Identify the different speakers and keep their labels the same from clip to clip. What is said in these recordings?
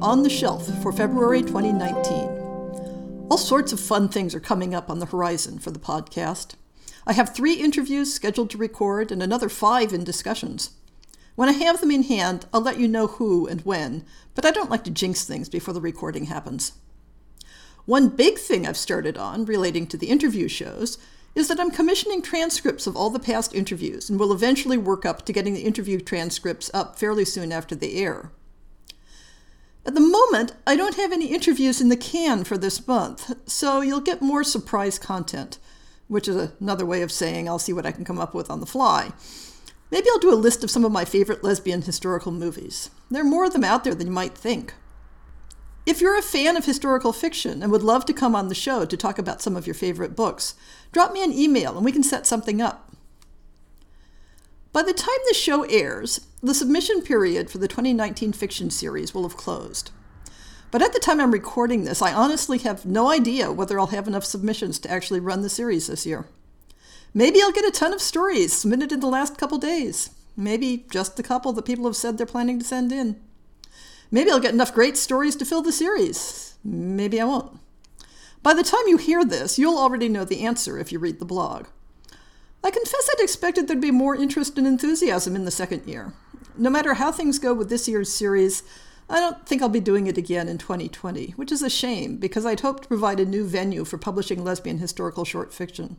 Speaker 1: On the Shelf for February 2019. All sorts of fun things are coming up on the horizon for the podcast. I have three interviews scheduled to record and another five in discussions. When I have them in hand, I'll let you know who and when, but I don't like to jinx things before the recording happens. One big thing I've started on relating to the interview shows is that I'm commissioning transcripts of all the past interviews and will eventually work up to getting the interview transcripts up fairly soon after they air. At the moment, I don't have any interviews in the can for this month, so you'll get more surprise content, which is another way of saying I'll see what I can come up with on the fly. Maybe I'll do a list of some of my favorite lesbian historical movies. There are more of them out there than you might think. If you're a fan of historical fiction and would love to come on the show to talk about some of your favorite books, drop me an email and we can set something up. By the time the show airs, the submission period for the 2019 fiction series will have closed. But at the time I'm recording this, I honestly have no idea whether I'll have enough submissions to actually run the series this year. Maybe I'll get a ton of stories submitted in the last couple days. Maybe just a couple that people have said they're planning to send in. Maybe I'll get enough great stories to fill the series. Maybe I won't. By the time you hear this, you'll already know the answer if you read the blog. I confess I'd expected there'd be more interest and enthusiasm in the second year. No matter how things go with this year's series, I don't think I'll be doing it again in 2020, which is a shame because I'd hoped to provide a new venue for publishing lesbian historical short fiction.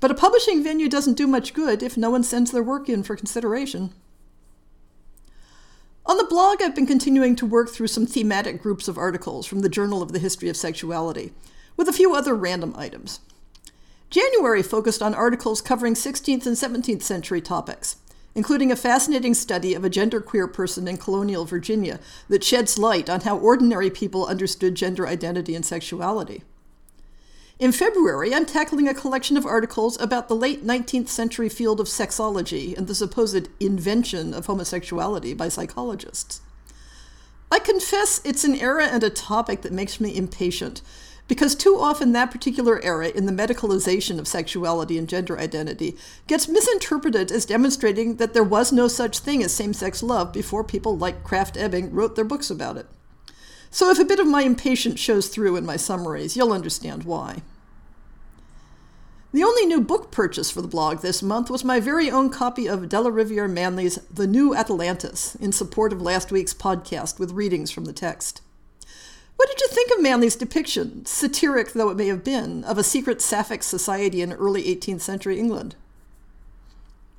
Speaker 1: But a publishing venue doesn't do much good if no one sends their work in for consideration. On the blog, I've been continuing to work through some thematic groups of articles from the Journal of the History of Sexuality, with a few other random items. January focused on articles covering 16th and 17th century topics, including a fascinating study of a genderqueer person in colonial Virginia that sheds light on how ordinary people understood gender identity and sexuality. In February, I'm tackling a collection of articles about the late 19th century field of sexology and the supposed invention of homosexuality by psychologists. I confess it's an era and a topic that makes me impatient because too often that particular era in the medicalization of sexuality and gender identity gets misinterpreted as demonstrating that there was no such thing as same sex love before people like Krafft Ebing wrote their books about it. So if a bit of my impatience shows through in my summaries, you'll understand why. The only new book purchase for the blog this month was my very own copy of Delarivier Manley's The New Atalantis in support of last week's podcast with readings from the text. What did you think of Manley's depiction, satiric though it may have been, of a secret sapphic society in early 18th century England?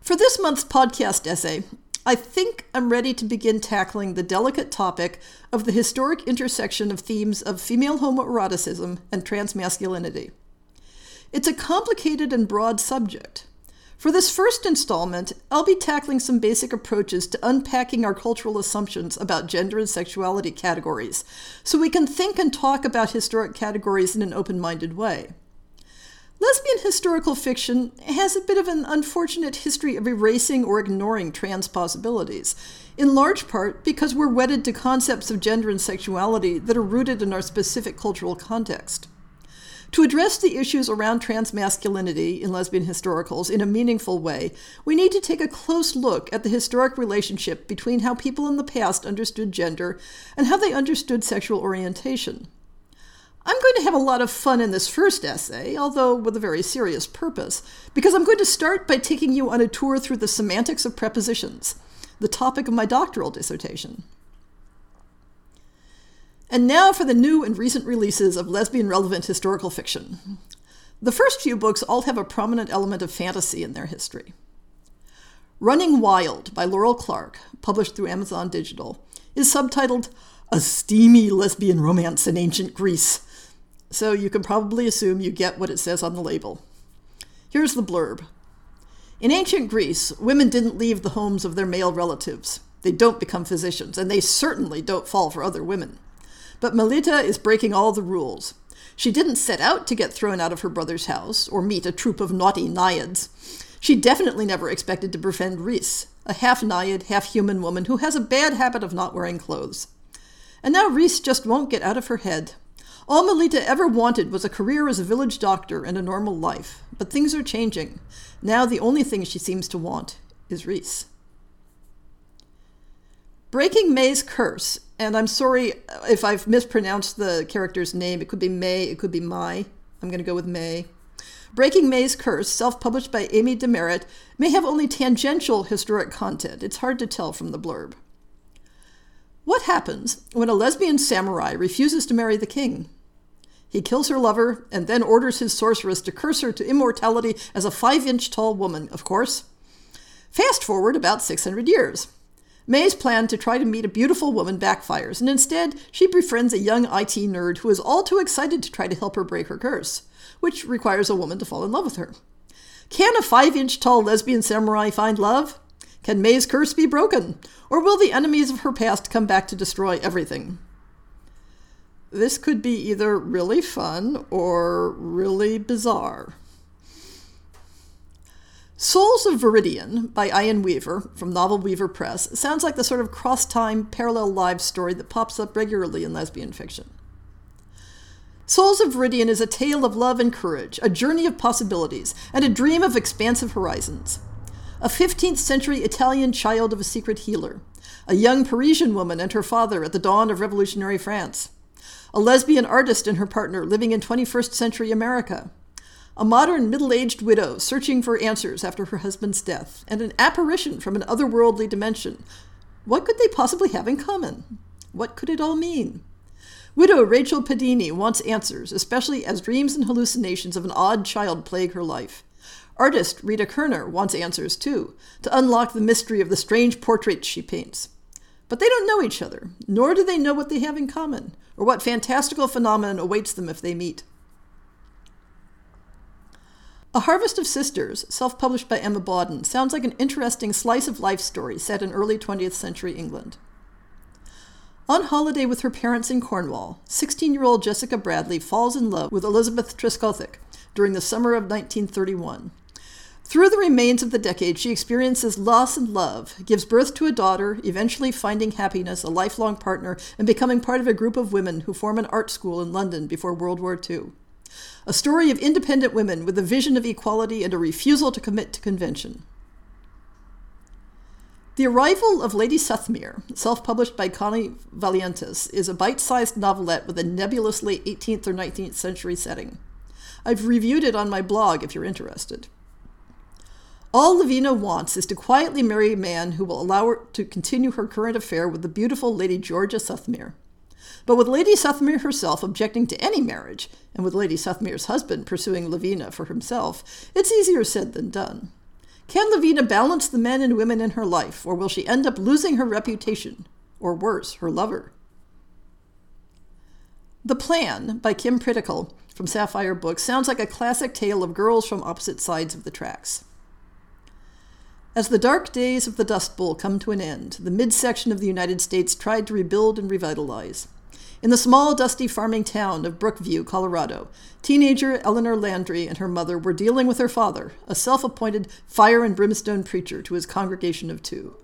Speaker 1: For this month's podcast essay, I think I'm ready to begin tackling the delicate topic of the historic intersection of themes of female homoeroticism and transmasculinity. It's a complicated and broad subject, for this first installment, I'll be tackling some basic approaches to unpacking our cultural assumptions about gender and sexuality categories, so we can think and talk about historic categories in an open minded way. Lesbian historical fiction has a bit of an unfortunate history of erasing or ignoring trans possibilities, in large part because we're wedded to concepts of gender and sexuality that are rooted in our specific cultural context. To address the issues around transmasculinity in lesbian historicals in a meaningful way, we need to take a close look at the historic relationship between how people in the past understood gender and how they understood sexual orientation. I'm going to have a lot of fun in this first essay, although with a very serious purpose, because I'm going to start by taking you on a tour through the semantics of prepositions, the topic of my doctoral dissertation. And now for the new and recent releases of lesbian relevant historical fiction. The first few books all have a prominent element of fantasy in their history. Running Wild by Laurel Clarke, published through Amazon Digital, is subtitled A Steamy Lesbian Romance in Ancient Greece. So you can probably assume you get what it says on the label. Here's the blurb In ancient Greece, women didn't leave the homes of their male relatives. They don't become physicians, and they certainly don't fall for other women. But Melita is breaking all the rules. She didn't set out to get thrown out of her brother's house or meet a troop of naughty naiads. She definitely never expected to befriend Rhys, a half naiad, half human woman who has a bad habit of not wearing clothes. And now Rhys just won't get out of her head. All Melita ever wanted was a career as a village doctor and a normal life. But things are changing. Now the only thing she seems to want is Rhys. Breaking Mae's Curse, and I'm sorry if I've mispronounced the character's name. It could be May, it could be Mai. I'm going to go with May. Breaking Mae's Curse, self published by Amy DeMeritt, may have only tangential historic content. It's hard to tell from the blurb. What happens when a lesbian samurai refuses to marry the king? He kills her lover and then orders his sorceress to curse her to immortality as a five inch tall woman, of course. Fast forward about 600 years. May's plan to try to meet a beautiful woman backfires, and instead, she befriends a young IT nerd who is all too excited to try to help her break her curse, which requires a woman to fall in love with her. Can a five inch tall lesbian samurai find love? Can May's curse be broken? Or will the enemies of her past come back to destroy everything? This could be either really fun or really bizarre. Souls of Viridian by Ayin Weaver from NovelWeaver Press sounds like the sort of cross time parallel lives story that pops up regularly in lesbian fiction. Souls of Viridian is a tale of love and courage, a journey of possibilities, and a dream of expansive horizons. A 15th century Italian child of a secret healer, a young Parisian woman and her father at the dawn of revolutionary France, a lesbian artist and her partner living in 21st century America, a modern middle aged widow searching for answers after her husband's death, and an apparition from an otherworldly dimension. What could they possibly have in common? What could it all mean? Widow Rachel Padini wants answers, especially as dreams and hallucinations of an odd child plague her life. Artist Rita Kerner wants answers too, to unlock the mystery of the strange portraits she paints. But they don't know each other, nor do they know what they have in common, or what fantastical phenomenon awaits them if they meet. A Harvest of Sisters, self published by Emma Bawden, sounds like an interesting slice of life story set in early 20th century England. On holiday with her parents in Cornwall, 16 year old Jessica Bradley falls in love with Elizabeth Trescothick during the summer of 1931. Through the remains of the decade, she experiences loss and love, gives birth to a daughter, eventually finding happiness, a lifelong partner, and becoming part of a group of women who form an art school in London before World War II. A story of independent women with a vision of equality and a refusal to commit to convention. The Arrival of Lady Suthmeer, self published by Connie Valientis, is a bite sized novelette with a nebulously 18th or 19th century setting. I've reviewed it on my blog if you're interested. All Lavina wants is to quietly marry a man who will allow her to continue her current affair with the beautiful Lady Georgia Suthmeer. But with Lady Suthmeer herself objecting to any marriage, and with Lady Suthmeer's husband pursuing Lavina for himself, it's easier said than done. Can Lavina balance the men and women in her life, or will she end up losing her reputation, or worse, her lover? The Plan by Kim Pritekel from Sapphire Books sounds like a classic tale of girls from opposite sides of the tracks. As the dark days of the Dust Bowl come to an end, the midsection of the United States tried to rebuild and revitalize. In the small, dusty farming town of Brookview, Colorado, teenager Eleanor Landry and her mother were dealing with her father, a self appointed fire and brimstone preacher to his congregation of two.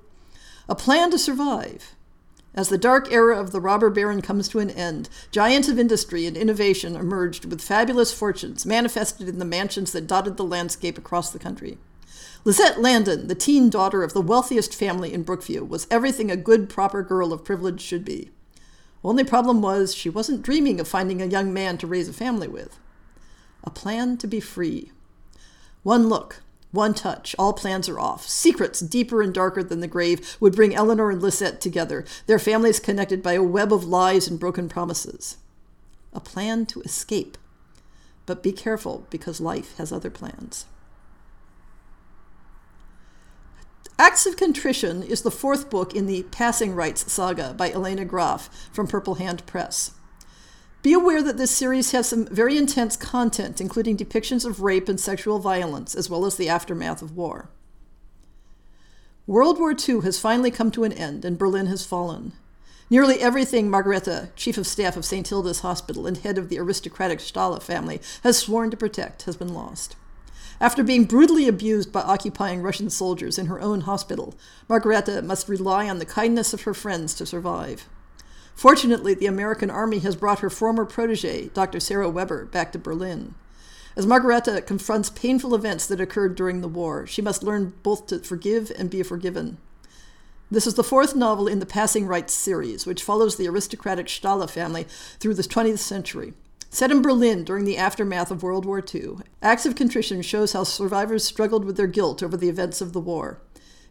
Speaker 1: A plan to survive. As the dark era of the robber baron comes to an end, giants of industry and innovation emerged with fabulous fortunes manifested in the mansions that dotted the landscape across the country. Lisette Landon, the teen daughter of the wealthiest family in Brookview, was everything a good, proper girl of privilege should be. Only problem was she wasn't dreaming of finding a young man to raise a family with. A plan to be free. One look, one touch, all plans are off. Secrets deeper and darker than the grave would bring Eleanor and Lisette together, their families connected by a web of lies and broken promises. A plan to escape. But be careful because life has other plans. Acts of Contrition is the fourth book in the Passing Rites saga by Elena Graf from Purple Hand Press. Be aware that this series has some very intense content, including depictions of rape and sexual violence, as well as the aftermath of war. World War II has finally come to an end and Berlin has fallen. Nearly everything Margareta, chief of staff of St. Hilda's Hospital and head of the aristocratic Stahle family, has sworn to protect has been lost. After being brutally abused by occupying Russian soldiers in her own hospital, Margareta must rely on the kindness of her friends to survive. Fortunately, the American Army has brought her former protege, Dr. Sarah Weber, back to Berlin. As Margareta confronts painful events that occurred during the war, she must learn both to forgive and be forgiven. This is the fourth novel in the Passing Rites series, which follows the aristocratic Stahle family through the 20th century. Set in Berlin during the aftermath of World War II, Acts of Contrition shows how survivors struggled with their guilt over the events of the war.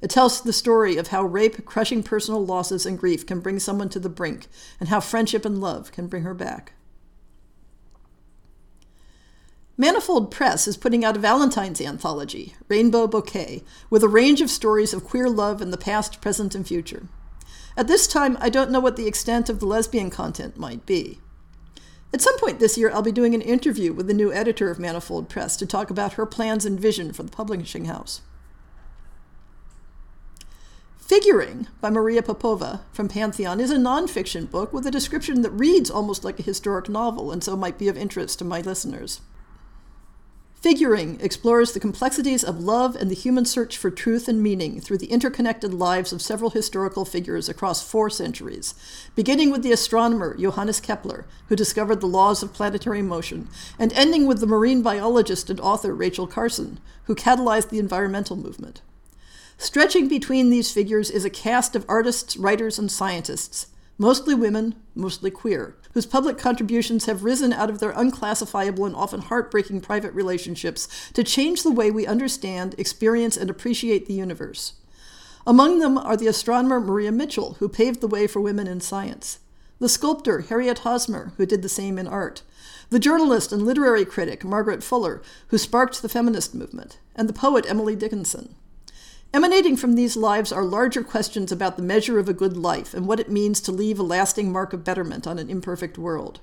Speaker 1: It tells the story of how rape, crushing personal losses, and grief can bring someone to the brink, and how friendship and love can bring her back. Manifold Press is putting out a Valentine's anthology, Rainbow Bouquet, with a range of stories of queer love in the past, present, and future. At this time, I don't know what the extent of the lesbian content might be. At some point this year, I'll be doing an interview with the new editor of Manifold Press to talk about her plans and vision for the publishing house. Figuring by Maria Popova from Pantheon is a nonfiction book with a description that reads almost like a historic novel and so might be of interest to my listeners. Figuring explores the complexities of love and the human search for truth and meaning through the interconnected lives of several historical figures across four centuries, beginning with the astronomer Johannes Kepler, who discovered the laws of planetary motion, and ending with the marine biologist and author Rachel Carson, who catalyzed the environmental movement. Stretching between these figures is a cast of artists, writers, and scientists, mostly women, mostly queer, whose public contributions have risen out of their unclassifiable and often heartbreaking private relationships to change the way we understand, experience, and appreciate the universe. Among them are the astronomer Maria Mitchell, who paved the way for women in science, the sculptor Harriet Hosmer, who did the same in art, the journalist and literary critic Margaret Fuller, who sparked the feminist movement, and the poet Emily Dickinson. Emanating from these lives are larger questions about the measure of a good life and what it means to leave a lasting mark of betterment on an imperfect world.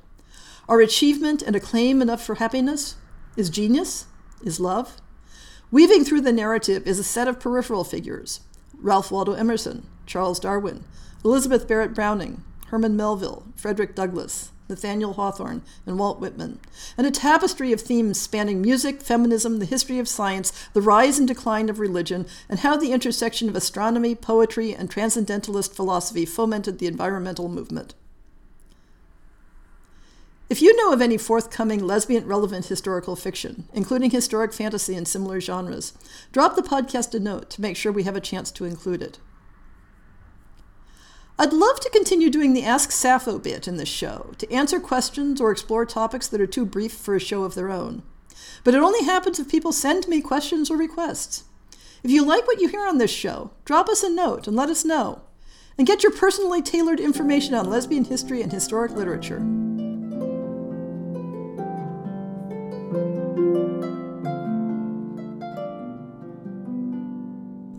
Speaker 1: Are achievement and acclaim enough for happiness? Is genius? Is love? Weaving through the narrative is a set of peripheral figures Ralph Waldo Emerson, Charles Darwin, Elizabeth Barrett Browning, Herman Melville, Frederick Douglass, Nathaniel Hawthorne, and Walt Whitman, and a tapestry of themes spanning music, feminism, the history of science, the rise and decline of religion, and how the intersection of astronomy, poetry, and transcendentalist philosophy fomented the environmental movement. If you know of any forthcoming lesbian relevant historical fiction, including historic fantasy and similar genres, drop the podcast a note to make sure we have a chance to include it. I'd love to continue doing the Ask Sappho bit in this show, to answer questions or explore topics that are too brief for a show of their own. But it only happens if people send me questions or requests. If you like what you hear on this show, drop us a note and let us know. And get your personally tailored information on lesbian history and historic literature.